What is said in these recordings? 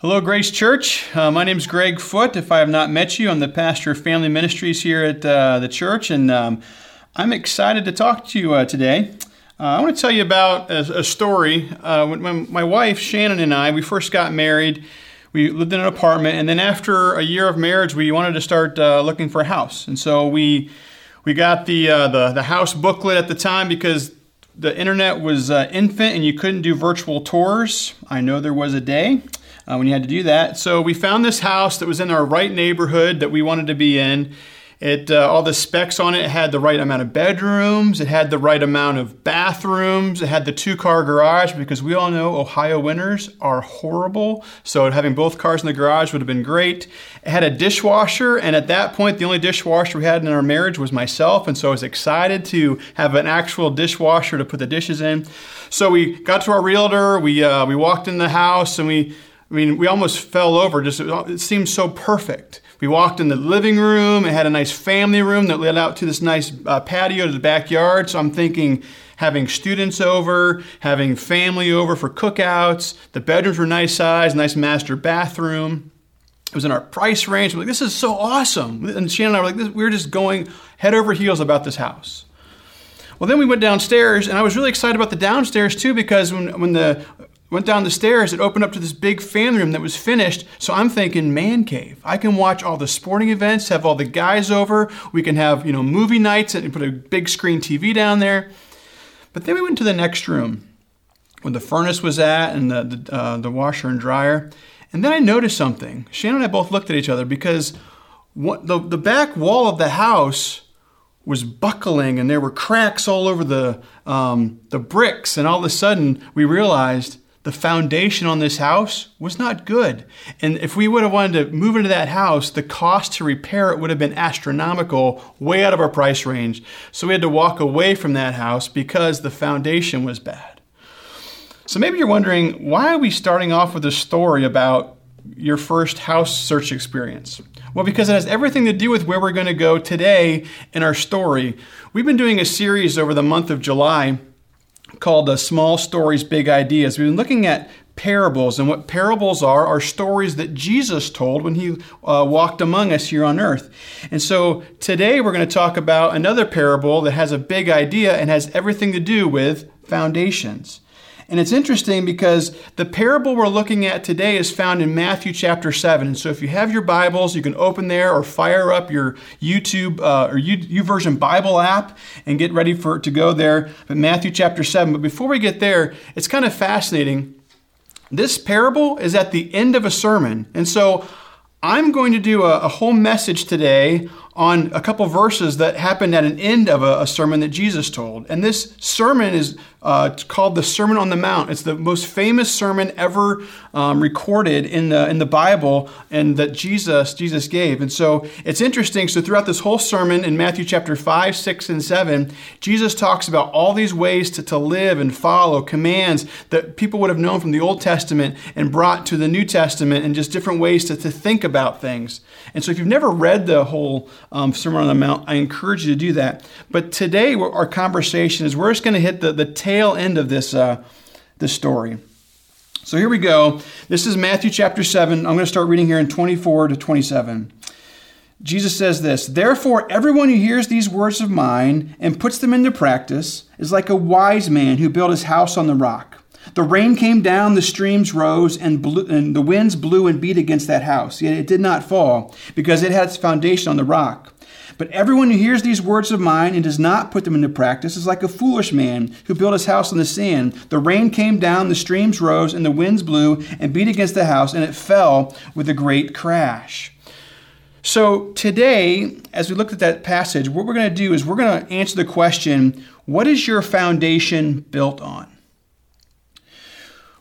Hello, Grace Church. Uh, my name is Greg Foot. If I have not met you, I'm the pastor of family ministries here at uh, the church, and um, I'm excited to talk to you uh, today. Uh, I want to tell you about a, a story. Uh, when, when, my wife Shannon and I we first got married, we lived in an apartment, and then after a year of marriage, we wanted to start uh, looking for a house, and so we we got the the the house booklet at the time because the internet was infant and you couldn't do virtual tours. I know there was a day uh, when you had to do that. So we found this house that was in our right neighborhood that we wanted to be in. It uh, all the specs on it had the right amount of bedrooms. It had the right amount of bathrooms. It had the two-car garage because we all know Ohio winters are horrible. So having both cars in the garage would have been great. It had a dishwasher, and at that point, the only dishwasher we had in our marriage was myself, and so I was excited to have an actual dishwasher to put the dishes in. So we got to our realtor. We uh, we walked in the house, and we I mean, we almost fell over. Just it seemed so perfect. We walked in the living room. It had a nice family room that led out to this nice uh, patio to the backyard. So I'm thinking having students over, having family over for cookouts. The bedrooms were nice size, nice master bathroom. It was in our price range. I'm like, this is so awesome. And Shannon and I were like, we were just going head over heels about this house. Well, then we went downstairs, and I was really excited about the downstairs too because when, when the Went down the stairs, it opened up to this big family room that was finished. So I'm thinking man cave. I can watch all the sporting events, have all the guys over. We can have, you know, movie nights and put a big screen TV down there. But then we went to the next room where the furnace was at and the, the, uh, the washer and dryer. And then I noticed something. Shannon and I both looked at each other because what, the, the back wall of the house was buckling and there were cracks all over the, um, the bricks. And all of a sudden, we realized the foundation on this house was not good. And if we would have wanted to move into that house, the cost to repair it would have been astronomical, way out of our price range. So we had to walk away from that house because the foundation was bad. So maybe you're wondering why are we starting off with a story about your first house search experience? Well, because it has everything to do with where we're going to go today in our story. We've been doing a series over the month of July called uh, Small Stories, Big Ideas. We've been looking at parables, and what parables are are stories that Jesus told when he uh, walked among us here on earth. And so today we're going to talk about another parable that has a big idea and has everything to do with foundations. And it's interesting because the parable we're looking at today is found in Matthew chapter 7. And so if you have your Bibles, you can open there or fire up your YouTube uh, or YouVersion Bible app and get ready for it to go there. But Matthew chapter 7. But before we get there, it's kind of fascinating. This parable is at the end of a sermon. And so I'm going to do a, a whole message today on a couple verses that happened at an end of a, a sermon that Jesus told. And this sermon is uh, called the Sermon on the Mount. It's the most famous sermon ever um, recorded in the in the Bible, and that Jesus Jesus gave. And so it's interesting. So throughout this whole sermon in Matthew chapter five, six, and seven, Jesus talks about all these ways to, to live and follow commands that people would have known from the Old Testament and brought to the New Testament, and just different ways to, to think about things. And so if you've never read the whole um, Sermon on the Mount, I encourage you to do that. But today, our conversation is we're just going to hit the, the tail end of this, uh, this story. So here we go. This is Matthew chapter 7. I'm going to start reading here in 24 to 27. Jesus says this Therefore, everyone who hears these words of mine and puts them into practice is like a wise man who built his house on the rock. The rain came down, the streams rose, and, blew, and the winds blew and beat against that house. Yet it did not fall, because it had its foundation on the rock. But everyone who hears these words of mine and does not put them into practice is like a foolish man who built his house on the sand. The rain came down, the streams rose, and the winds blew and beat against the house, and it fell with a great crash. So, today, as we look at that passage, what we're going to do is we're going to answer the question what is your foundation built on?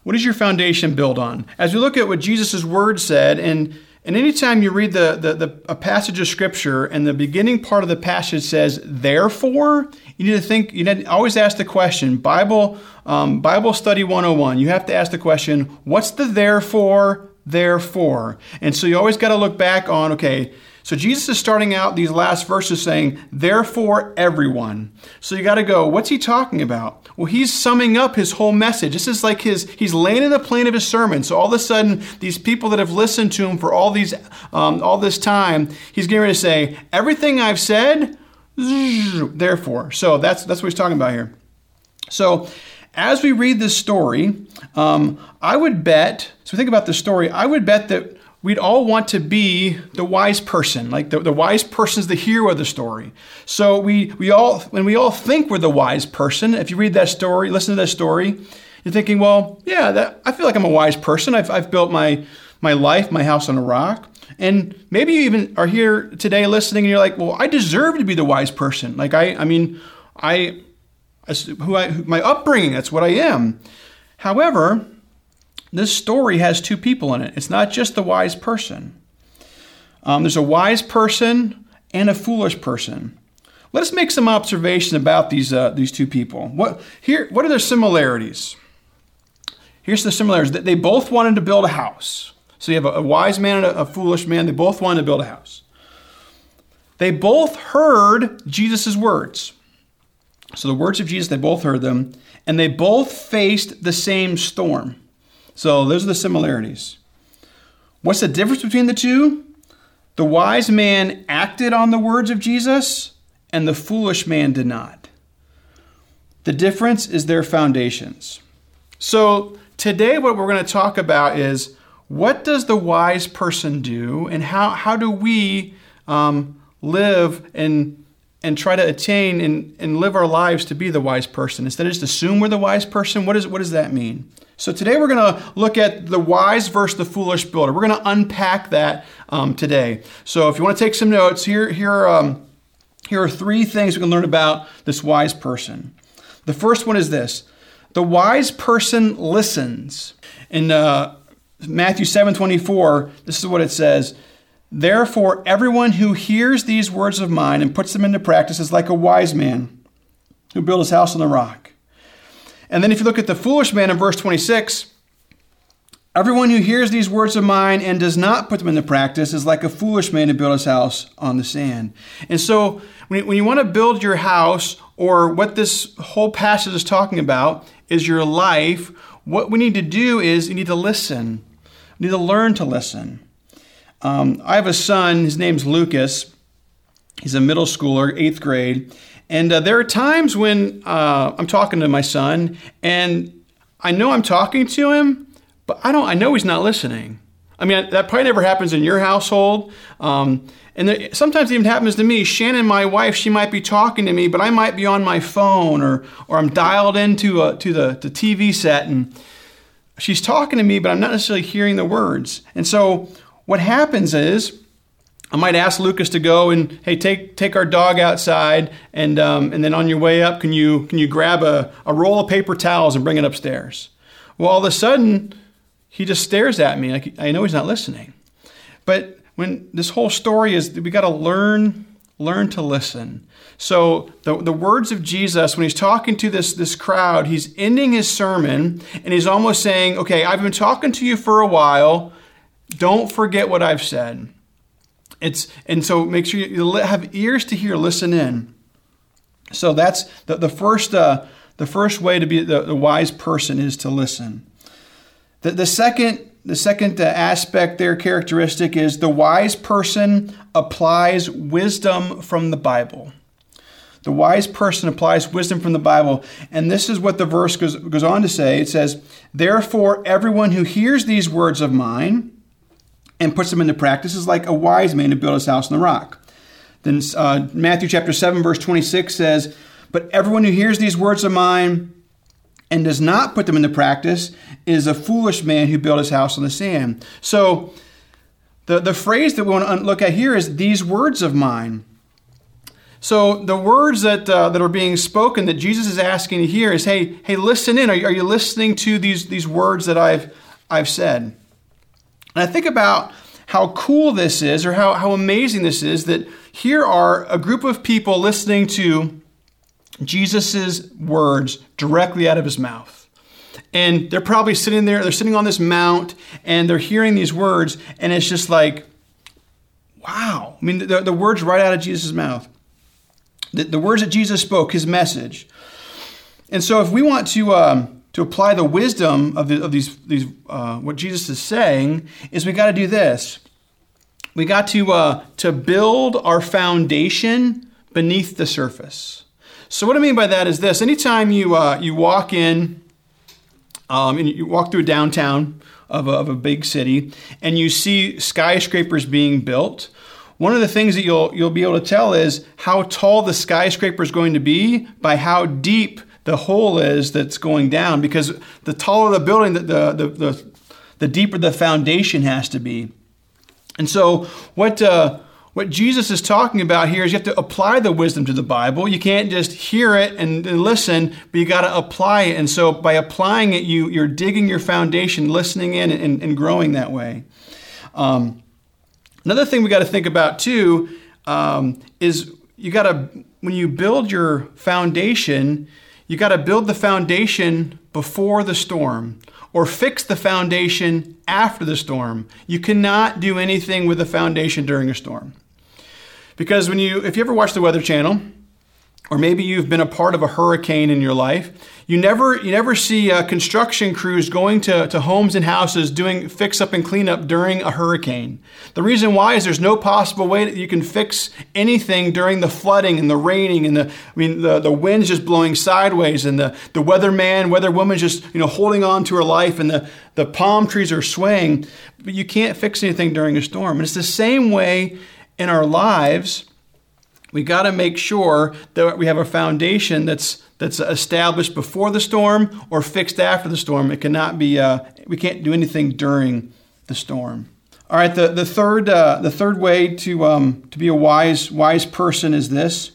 What is your foundation built on? As we look at what Jesus' word said, and and anytime you read the, the, the, a passage of scripture and the beginning part of the passage says, therefore, you need to think, you need to always ask the question, Bible, um, Bible study 101, you have to ask the question, what's the therefore therefore. And so you always got to look back on, okay, so Jesus is starting out these last verses saying, therefore, everyone. So you got to go, what's he talking about? Well, he's summing up his whole message. This is like his, he's laying in the plane of his sermon. So all of a sudden, these people that have listened to him for all these, um, all this time, he's getting ready to say, everything I've said, therefore. So that's, that's what he's talking about here. So as we read this story, um, I would bet, so think about the story, I would bet that we'd all want to be the wise person. Like the, the wise person is the hero of the story. So we, we all, when we all think we're the wise person, if you read that story, listen to that story, you're thinking, well, yeah, that, I feel like I'm a wise person. I've, I've built my, my life, my house on a rock. And maybe you even are here today listening and you're like, well, I deserve to be the wise person. Like I, I mean, I, who I, my upbringing, that's what I am. However, this story has two people in it. It's not just the wise person. Um, there's a wise person and a foolish person. Let us make some observations about these uh, these two people. What here? What are their similarities? Here's the similarities. That they both wanted to build a house. So you have a, a wise man and a, a foolish man. They both wanted to build a house. They both heard Jesus' words. So the words of Jesus, they both heard them, and they both faced the same storm. So those are the similarities. What's the difference between the two? The wise man acted on the words of Jesus, and the foolish man did not. The difference is their foundations. So today, what we're going to talk about is what does the wise person do, and how, how do we um, live and and try to attain and, and live our lives to be the wise person instead of just assume we're the wise person what, is, what does that mean so today we're going to look at the wise versus the foolish builder. We're going to unpack that um, today. So if you want to take some notes here, here, um, here are three things we can learn about this wise person. The first one is this. The wise person listens. In uh, matthew 7 24 this is what it says Therefore, everyone who hears these words of mine and puts them into practice is like a wise man who built his house on the rock. And then, if you look at the foolish man in verse 26, everyone who hears these words of mine and does not put them into practice is like a foolish man who built his house on the sand. And so, when you want to build your house, or what this whole passage is talking about, is your life, what we need to do is you need to listen. You need to learn to listen. Um, I have a son, his name's Lucas. He's a middle schooler, eighth grade. And uh, there are times when uh, I'm talking to my son and I know I'm talking to him, but I don't, I know he's not listening. I mean, that probably never happens in your household. Um, and there, sometimes it even happens to me. Shannon, my wife, she might be talking to me, but I might be on my phone or, or I'm dialed into a, to the, the TV set and she's talking to me, but I'm not necessarily hearing the words. And so what happens is, I might ask Lucas to go and hey, take take our dog outside, and um, and then on your way up, can you can you grab a, a roll of paper towels and bring it upstairs? Well, all of a sudden, he just stares at me like I know he's not listening. But when this whole story is, we got to learn learn to listen. So the, the words of Jesus, when he's talking to this, this crowd, he's ending his sermon and he's almost saying, okay, I've been talking to you for a while. Don't forget what I've said. It's and so make sure you have ears to hear, listen in. So that's the, the first uh, the first way to be the, the wise person is to listen. The, the second the second uh, aspect their characteristic is the wise person applies wisdom from the Bible. The wise person applies wisdom from the Bible. And this is what the verse goes, goes on to say. It says, Therefore, everyone who hears these words of mine and puts them into practice is like a wise man who built his house on the rock. Then uh, Matthew chapter 7, verse 26 says, But everyone who hears these words of mine and does not put them into practice is a foolish man who built his house on the sand. So the, the phrase that we want to look at here is these words of mine. So the words that, uh, that are being spoken that Jesus is asking to hear is, hey, hey, listen in. Are you, are you listening to these, these words that I've, I've said? And I think about how cool this is or how, how amazing this is that here are a group of people listening to Jesus' words directly out of his mouth. and they're probably sitting there, they're sitting on this mount, and they're hearing these words, and it's just like, wow. I mean, the, the words right out of Jesus' mouth. The, the words that Jesus spoke, his message. And so, if we want to um, to apply the wisdom of, the, of these these uh, what Jesus is saying, is we got to do this. We got to uh, to build our foundation beneath the surface. So, what I mean by that is this: anytime you uh, you walk in, um, and you walk through a downtown of a, of a big city, and you see skyscrapers being built. One of the things that you'll you'll be able to tell is how tall the skyscraper is going to be by how deep the hole is that's going down because the taller the building, the, the, the, the, deeper the foundation has to be. And so, what, uh, what Jesus is talking about here is you have to apply the wisdom to the Bible. You can't just hear it and, and listen, but you got to apply it. And so, by applying it, you, you're digging your foundation, listening in, and, and growing that way. Um, another thing we got to think about too um, is you got to, when you build your foundation, you got to build the foundation before the storm or fix the foundation after the storm. You cannot do anything with the foundation during a storm. Because when you if you ever watch the Weather Channel, or maybe you've been a part of a hurricane in your life. You never, you never see uh, construction crews going to, to homes and houses doing fix up and clean up during a hurricane. The reason why is there's no possible way that you can fix anything during the flooding and the raining and the, I mean, the, the wind's just blowing sideways and the, the weatherman, weather woman's just, you know, holding on to her life and the, the palm trees are swaying. But you can't fix anything during a storm. And it's the same way in our lives we got to make sure that we have a foundation that's that's established before the storm or fixed after the storm. It cannot be. Uh, we can't do anything during the storm. All right. The the third uh, the third way to um, to be a wise wise person is this: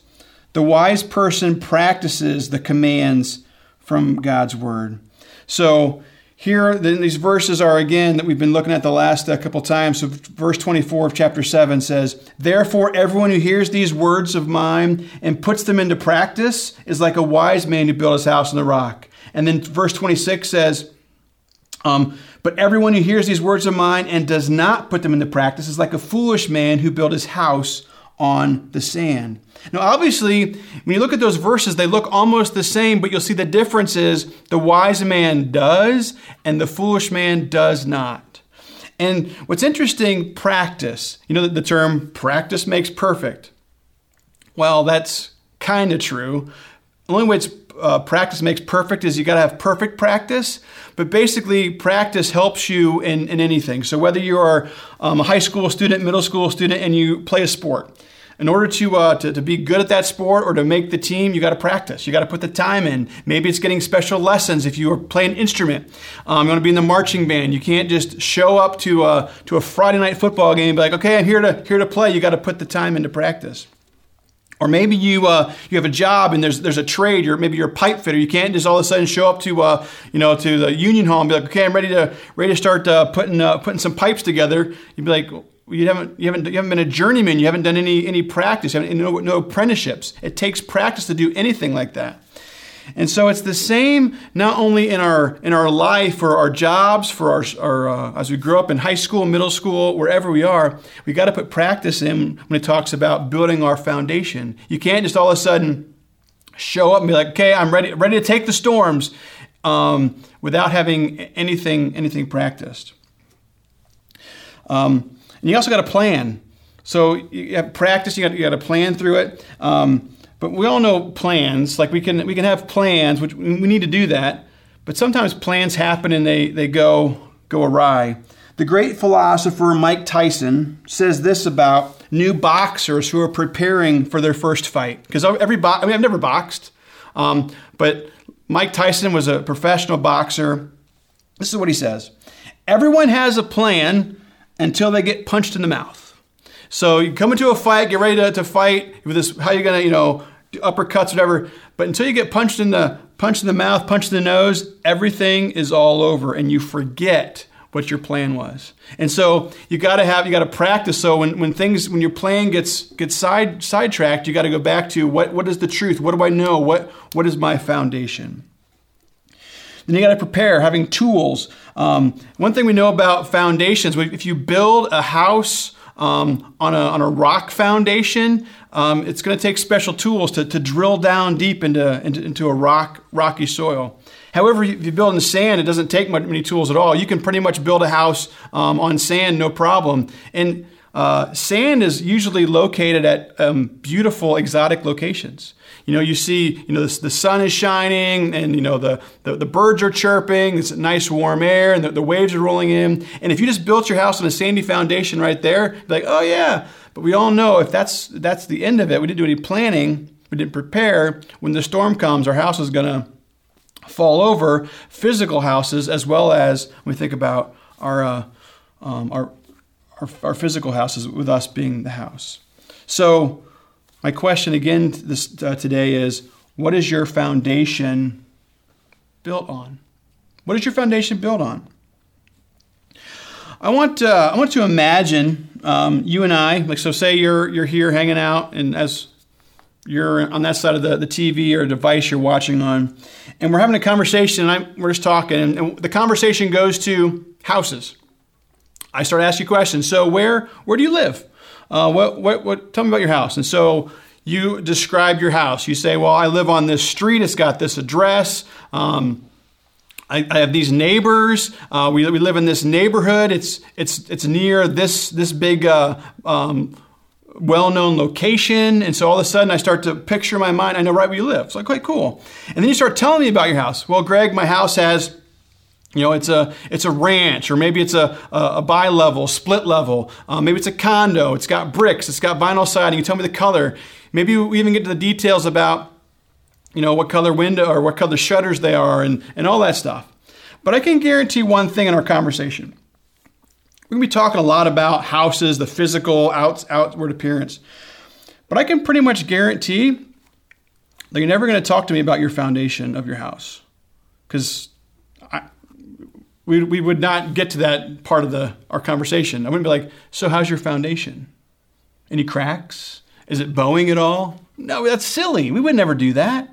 the wise person practices the commands from God's word. So here, then these verses are again that we've been looking at the last uh, couple times. So, verse 24 of chapter 7 says, Therefore, everyone who hears these words of mine and puts them into practice is like a wise man who built his house on the rock. And then verse 26 says, um, But everyone who hears these words of mine and does not put them into practice is like a foolish man who built his house on the sand. Now, obviously, when you look at those verses, they look almost the same, but you'll see the difference is the wise man does and the foolish man does not. And what's interesting, practice. You know the term practice makes perfect. Well, that's kind of true. The only way it's uh, practice makes perfect is you got to have perfect practice. But basically, practice helps you in, in anything. So whether you are um, a high school student, middle school student, and you play a sport, in order to, uh, to, to be good at that sport or to make the team, you got to practice. You got to put the time in. Maybe it's getting special lessons if you playing an instrument. Um, you want to be in the marching band. You can't just show up to a, uh, to a Friday night football game and be like, okay, I'm here to, here to play. You got to put the time into practice. Or maybe you uh, you have a job and there's there's a trade. You're maybe you're a pipe fitter. You can't just all of a sudden show up to uh, you know to the union hall and be like, okay, I'm ready to ready to start uh, putting uh, putting some pipes together. You'd be like, you haven't, you haven't, you haven't been a journeyman. You haven't done any, any practice. You haven't, no, no apprenticeships. It takes practice to do anything like that. And so it's the same not only in our in our life, or our jobs, for our, our uh, as we grow up in high school, middle school, wherever we are, we got to put practice in when it talks about building our foundation. You can't just all of a sudden show up and be like, okay, I'm ready ready to take the storms, um, without having anything anything practiced. Um, and you also got a plan. So you have practice, you got, you got to plan through it. Um, but we all know plans. Like we can we can have plans, which we need to do that. But sometimes plans happen and they, they go go awry. The great philosopher Mike Tyson says this about new boxers who are preparing for their first fight. Because every bo- I mean, I've never boxed, um, but Mike Tyson was a professional boxer. This is what he says: Everyone has a plan until they get punched in the mouth. So you come into a fight, get ready to, to fight with this, how you're gonna, you know, uppercuts, whatever. But until you get punched in the punched in the mouth, punched in the nose, everything is all over, and you forget what your plan was. And so you got to have you got to practice. So when, when things when your plan gets gets side sidetracked, you got to go back to what what is the truth? What do I know? What what is my foundation? Then you got to prepare, having tools. Um, one thing we know about foundations, if you build a house um, on, a, on a rock foundation, um, it's going to take special tools to, to drill down deep into, into, into a rock, rocky soil. However, if you build in sand, it doesn't take much, many tools at all. You can pretty much build a house um, on sand, no problem. And uh, sand is usually located at um, beautiful, exotic locations. You know, you see, you know, the, the sun is shining and, you know, the, the, the, birds are chirping, it's nice warm air and the, the waves are rolling in. And if you just built your house on a sandy foundation right there, like, oh yeah. But we all know if that's, that's the end of it, we didn't do any planning, we didn't prepare, when the storm comes, our house is going to fall over, physical houses, as well as when we think about our, uh, um, our, our, our physical houses, with us being the house. So, my question again this, uh, today is what is your foundation built on? What is your foundation built on? I want, uh, I want to imagine um, you and I, like, so say you're, you're here hanging out, and as you're on that side of the, the TV or device you're watching on, and we're having a conversation, and I'm, we're just talking, and, and the conversation goes to houses. I start asking you questions. So, where, where do you live? Uh, what, what, what, tell me about your house. And so you describe your house. You say, well, I live on this street. It's got this address. Um, I, I, have these neighbors. Uh, we, we live in this neighborhood. It's, it's, it's near this, this big, uh, um, well-known location. And so all of a sudden I start to picture in my mind, I know right where you live. It's like, quite cool. And then you start telling me about your house. Well, Greg, my house has you know, it's a it's a ranch, or maybe it's a a, a bi-level, split level. Um, maybe it's a condo. It's got bricks. It's got vinyl siding. You tell me the color. Maybe we even get to the details about, you know, what color window or what color shutters they are, and and all that stuff. But I can guarantee one thing in our conversation. We're gonna be talking a lot about houses, the physical out, outward appearance. But I can pretty much guarantee that you're never going to talk to me about your foundation of your house, because we, we would not get to that part of the our conversation. I wouldn't be like, so how's your foundation? Any cracks? Is it bowing at all? No, that's silly. We would never do that.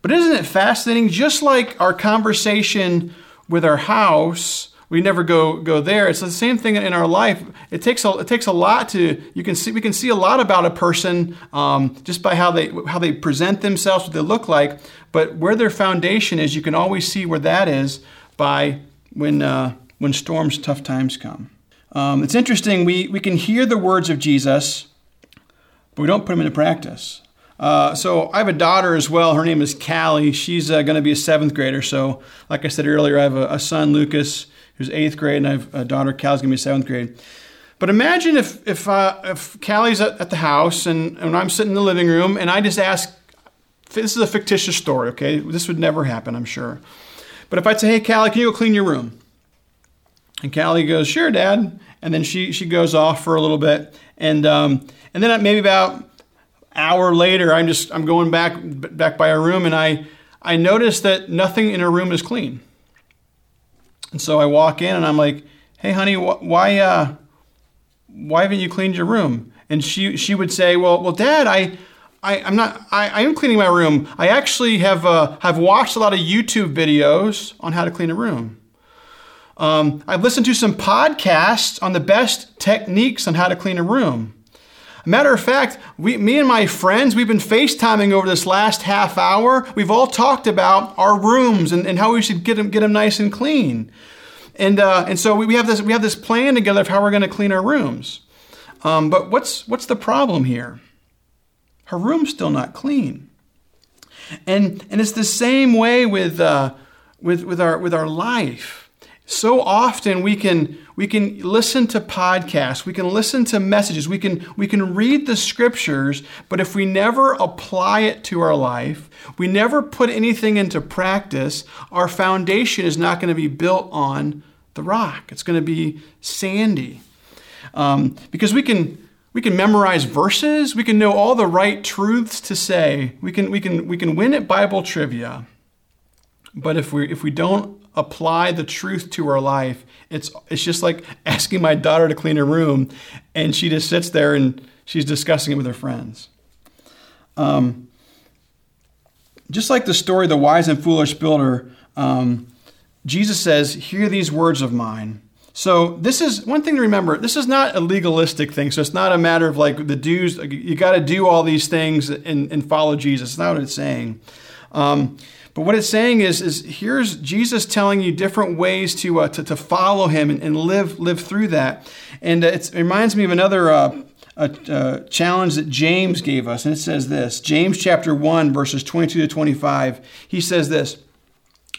But isn't it fascinating? Just like our conversation with our house, we never go go there. It's the same thing in our life. It takes a it takes a lot to you can see we can see a lot about a person um, just by how they how they present themselves, what they look like. But where their foundation is, you can always see where that is by when, uh, when storms, tough times come. Um, it's interesting, we, we can hear the words of Jesus, but we don't put them into practice. Uh, so I have a daughter as well. Her name is Callie. She's uh, going to be a seventh grader. So, like I said earlier, I have a, a, son, Lucas, who's eighth grade, and I have a daughter, Callie's going to be seventh grade. But imagine if if uh, if Callie's at, at, the house and, and I'm sitting in the living room and I just ask. This is a fictitious story, okay? This would never happen, I'm sure. But if I'd say, hey, Callie, can you go clean your room? And Callie goes, sure, Dad. And then she, she goes off for a little bit. And, um, and then maybe about hour later, I'm just, I'm going back, back by her room and I, I notice that nothing in her room is clean. And so I walk in and I'm like, hey, honey, wh- why, uh, why haven't you cleaned your room? And she, she would say, well, well, Dad, I, I, am not. I, I, am cleaning my room. I actually have uh, have watched a lot of YouTube videos on how to clean a room. Um, I've listened to some podcasts on the best techniques on how to clean a room. Matter of fact, we, me and my friends, we've been FaceTiming over this last half hour. We've all talked about our rooms and, and how we should get them, get them nice and clean. And, uh, and so we have, this, we have this plan together of how we're going to clean our rooms. Um, but what's, what's the problem here? Her room's still not clean. And, and it's the same way with, uh, with, with, our, with our life. So often we can, we can listen to podcasts, we can listen to messages, we can, we can read the scriptures, but if we never apply it to our life, we never put anything into practice, our foundation is not going to be built on the rock. It's going to be sandy. Um, because we can, we can memorize verses. We can know all the right truths to say. We can, we can, we can win at Bible trivia. But if we, if we don't apply the truth to our life, it's, it's just like asking my daughter to clean her room and she just sits there and she's discussing it with her friends. Um, just like the story the wise and foolish builder, um, Jesus says, Hear these words of mine. So this is one thing to remember. This is not a legalistic thing. So it's not a matter of like the dues. You got to do all these things and, and follow Jesus. It's not what it's saying. Um, but what it's saying is, is here's Jesus telling you different ways to uh, to, to, follow Him and, and, live live through that. And uh, it reminds me of another uh, a, challenge that James gave us, and it says this: James chapter one verses twenty two to twenty five. He says this: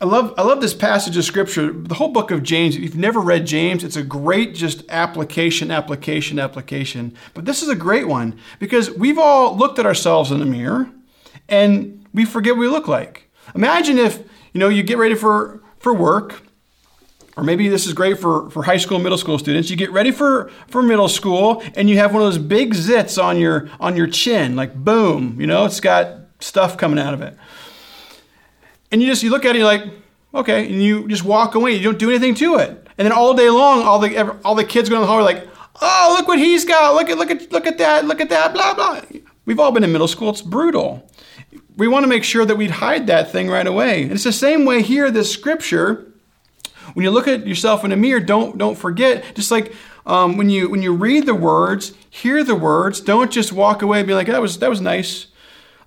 I love, I love this passage of scripture. The whole book of James, if you've never read James, it's a great just application, application, application. But this is a great one because we've all looked at ourselves in the mirror and we forget what we look like. Imagine if, you know, you get ready for, for work, or maybe this is great for, for high school, middle school students. You get ready for, for middle school and you have one of those big zits on your on your chin, like boom, you know, it's got stuff coming out of it. And you just you look at it, and you're like, okay, and you just walk away. You don't do anything to it. And then all day long, all the all the kids go in the hall are like, oh, look what he's got. Look at look at look at that. Look at that. Blah blah. We've all been in middle school. It's brutal. We want to make sure that we'd hide that thing right away. And it's the same way here. This scripture. When you look at yourself in a mirror, don't don't forget. Just like um, when you when you read the words, hear the words. Don't just walk away and be like, that was that was nice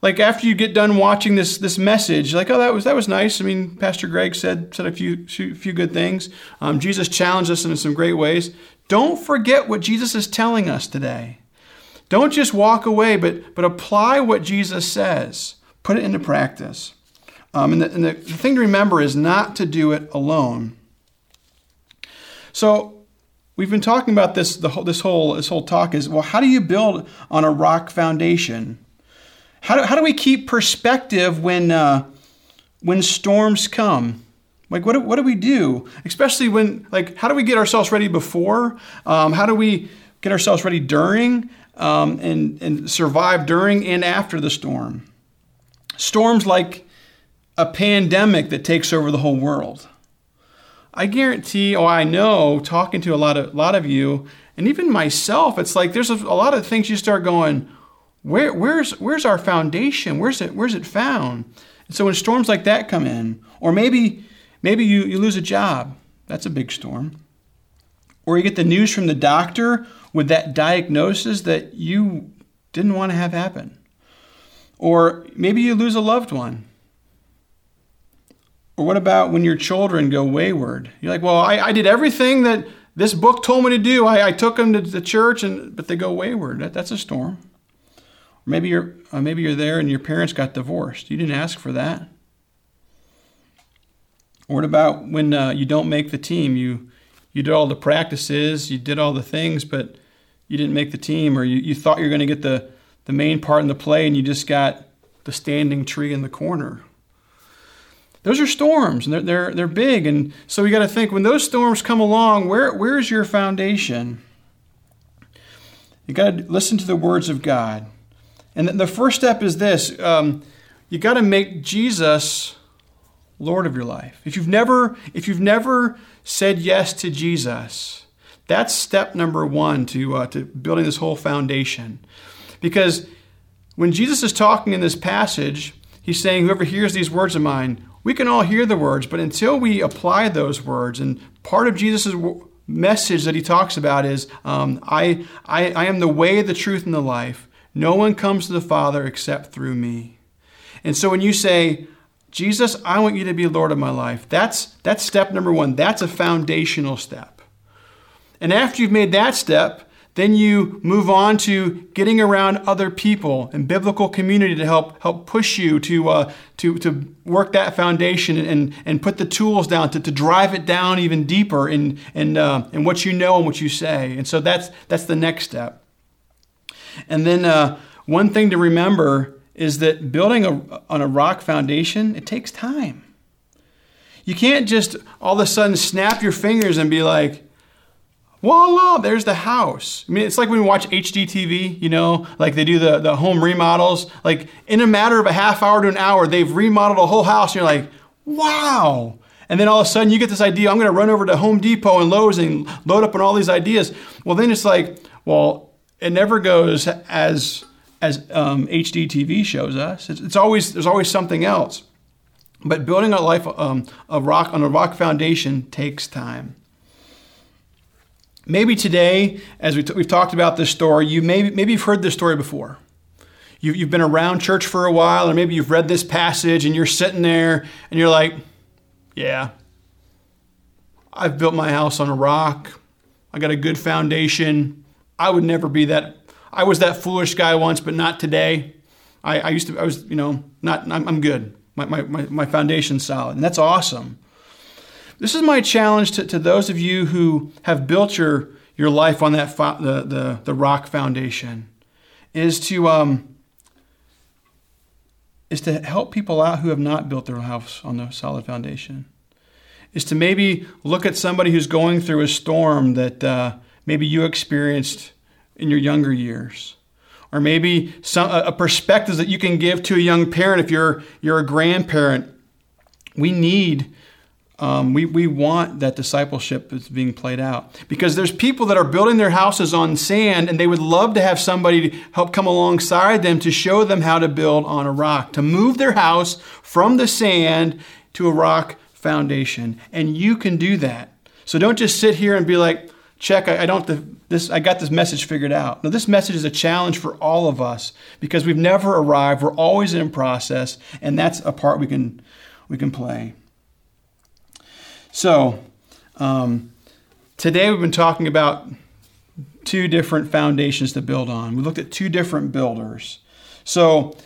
like after you get done watching this this message, like oh that was that was nice. I mean, Pastor Greg said said a few few good things. Um, Jesus challenged us in some great ways. Don't forget what Jesus is telling us today. Don't just walk away, but but apply what Jesus says. Put it into practice. Um, and, the, and the thing to remember is not to do it alone. So we've been talking about this the whole, this whole this whole talk is well how do you build on a rock foundation how do, how do we keep perspective when, uh, when storms come? Like, what do, what do we do? Especially when, like, how do we get ourselves ready before? Um, how do we get ourselves ready during um, and, and survive during and after the storm? Storms like a pandemic that takes over the whole world. I guarantee, oh, I know, talking to a lot of, lot of you, and even myself, it's like there's a, a lot of things you start going, where, where's, where's our foundation? Where's it, where's it found? And so when storms like that come in, or maybe, maybe you, you lose a job, that's a big storm. Or you get the news from the doctor with that diagnosis that you didn't want to have happen. Or maybe you lose a loved one. Or what about when your children go wayward? You're like, well, I, I did everything that this book told me to do. I, I took them to the church, and but they go wayward. That, that's a storm. Maybe you're uh, maybe you're there and your parents got divorced. You didn't ask for that. What about when uh, you don't make the team? You you did all the practices, you did all the things, but you didn't make the team, or you, you thought you were going to get the the main part in the play, and you just got the standing tree in the corner. Those are storms, and they're they're, they're big, and so we got to think when those storms come along, where where's your foundation? You got to listen to the words of God. And the first step is this um, you got to make Jesus Lord of your life. If you've never, if you've never said yes to Jesus, that's step number one to, uh, to building this whole foundation. Because when Jesus is talking in this passage, he's saying, Whoever hears these words of mine, we can all hear the words, but until we apply those words, and part of Jesus' message that he talks about is, um, I, I, I am the way, the truth, and the life. No one comes to the Father except through me. And so when you say, Jesus, I want you to be Lord of my life, that's, that's step number one. That's a foundational step. And after you've made that step, then you move on to getting around other people and biblical community to help help push you to uh, to to work that foundation and and put the tools down to, to drive it down even deeper in in uh, in what you know and what you say. And so that's that's the next step. And then uh, one thing to remember is that building a, on a rock foundation, it takes time. You can't just all of a sudden snap your fingers and be like, voila, there's the house. I mean, it's like when we watch HGTV, you know, like they do the, the home remodels. Like in a matter of a half hour to an hour, they've remodeled a whole house, and you're like, wow. And then all of a sudden you get this idea, I'm going to run over to Home Depot and Lowe's and load up on all these ideas. Well, then it's like, well, it never goes as as um, HGTV shows us. It's, it's, always there's always something else. But building a life um, a rock on a rock foundation takes time. Maybe today, as we t- we've talked about this story, you maybe maybe you've heard this story before. You, you've been around church for a while, or maybe you've read this passage and you're sitting there and you're like, "Yeah, I've built my house on a rock. I got a good foundation. I would never be that. I was that foolish guy once, but not today. I, I used to. I was, you know, not. I'm, I'm good. My, my, my, my foundation's solid, and that's awesome. This is my challenge to, to those of you who have built your, your life on that fo- the, the, the rock foundation, is to um, is to help people out who have not built their house on the solid foundation. Is to maybe look at somebody who's going through a storm that uh, maybe you experienced in your younger years or maybe some, a perspective that you can give to a young parent if you're, you're a grandparent. We need, um, we, we want that discipleship that's being played out because there's people that are building their houses on sand and they would love to have somebody help come alongside them to show them how to build on a rock, to move their house from the sand to a rock foundation. And you can do that. So don't just sit here and be like, check, I, I don't to this I got this message figured out. Now this message is a challenge for all of us because we've never arrived. We're always in process, and that's a part we can we can play. So um, today we've been talking about two different foundations to build on. We looked at two different builders. So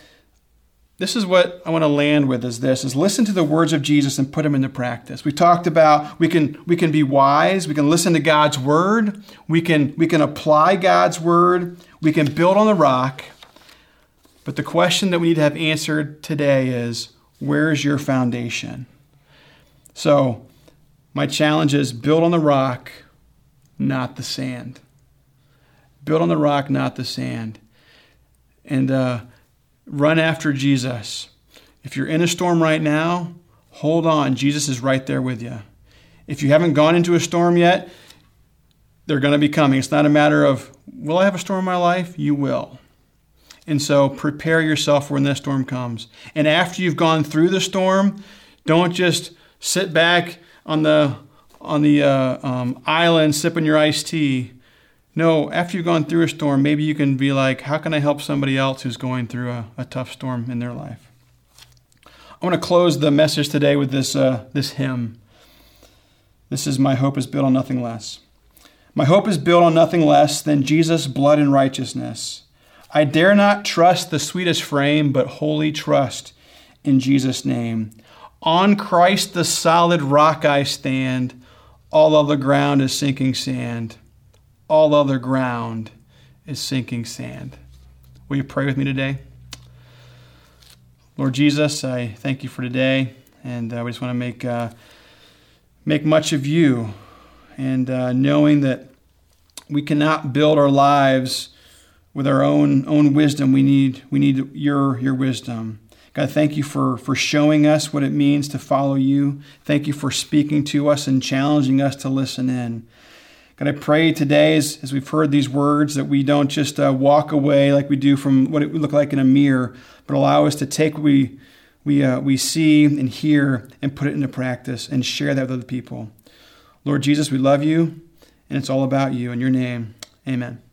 this is what I want to land with is this is listen to the words of Jesus and put them into practice. We talked about we can we can be wise, we can listen to God's word, we can we can apply God's word, we can build on the rock. But the question that we need to have answered today is where's your foundation? So, my challenge is build on the rock, not the sand. Build on the rock, not the sand. And uh, Run after Jesus. If you're in a storm right now, hold on. Jesus is right there with you. If you haven't gone into a storm yet, they're going to be coming. It's not a matter of, will I have a storm in my life? You will. And so prepare yourself when that storm comes. And after you've gone through the storm, don't just sit back on the on the uh, um, island sipping your iced tea. No, after you've gone through a storm, maybe you can be like, how can I help somebody else who's going through a, a tough storm in their life? I want to close the message today with this, uh, this hymn. This is My Hope is Built on Nothing Less. My hope is built on nothing less than Jesus' blood and righteousness. I dare not trust the sweetest frame, but wholly trust in Jesus' name. On Christ, the solid rock, I stand. All other ground is sinking sand all other ground is sinking sand. Will you pray with me today? Lord Jesus, I thank you for today, and uh, we just want to make uh, make much of you, and uh, knowing that we cannot build our lives with our own own wisdom. We need we need your your wisdom. God, thank you for, for showing us what it means to follow you. Thank you for speaking to us and challenging us to listen in. God, I pray today as, as we've heard these words that we don't just uh, walk away like we do from what it would look like in a mirror, but allow us to take what we, we, uh, we see and hear and put it into practice and share that with other people. Lord Jesus, we love you, and it's all about you. In your name, amen.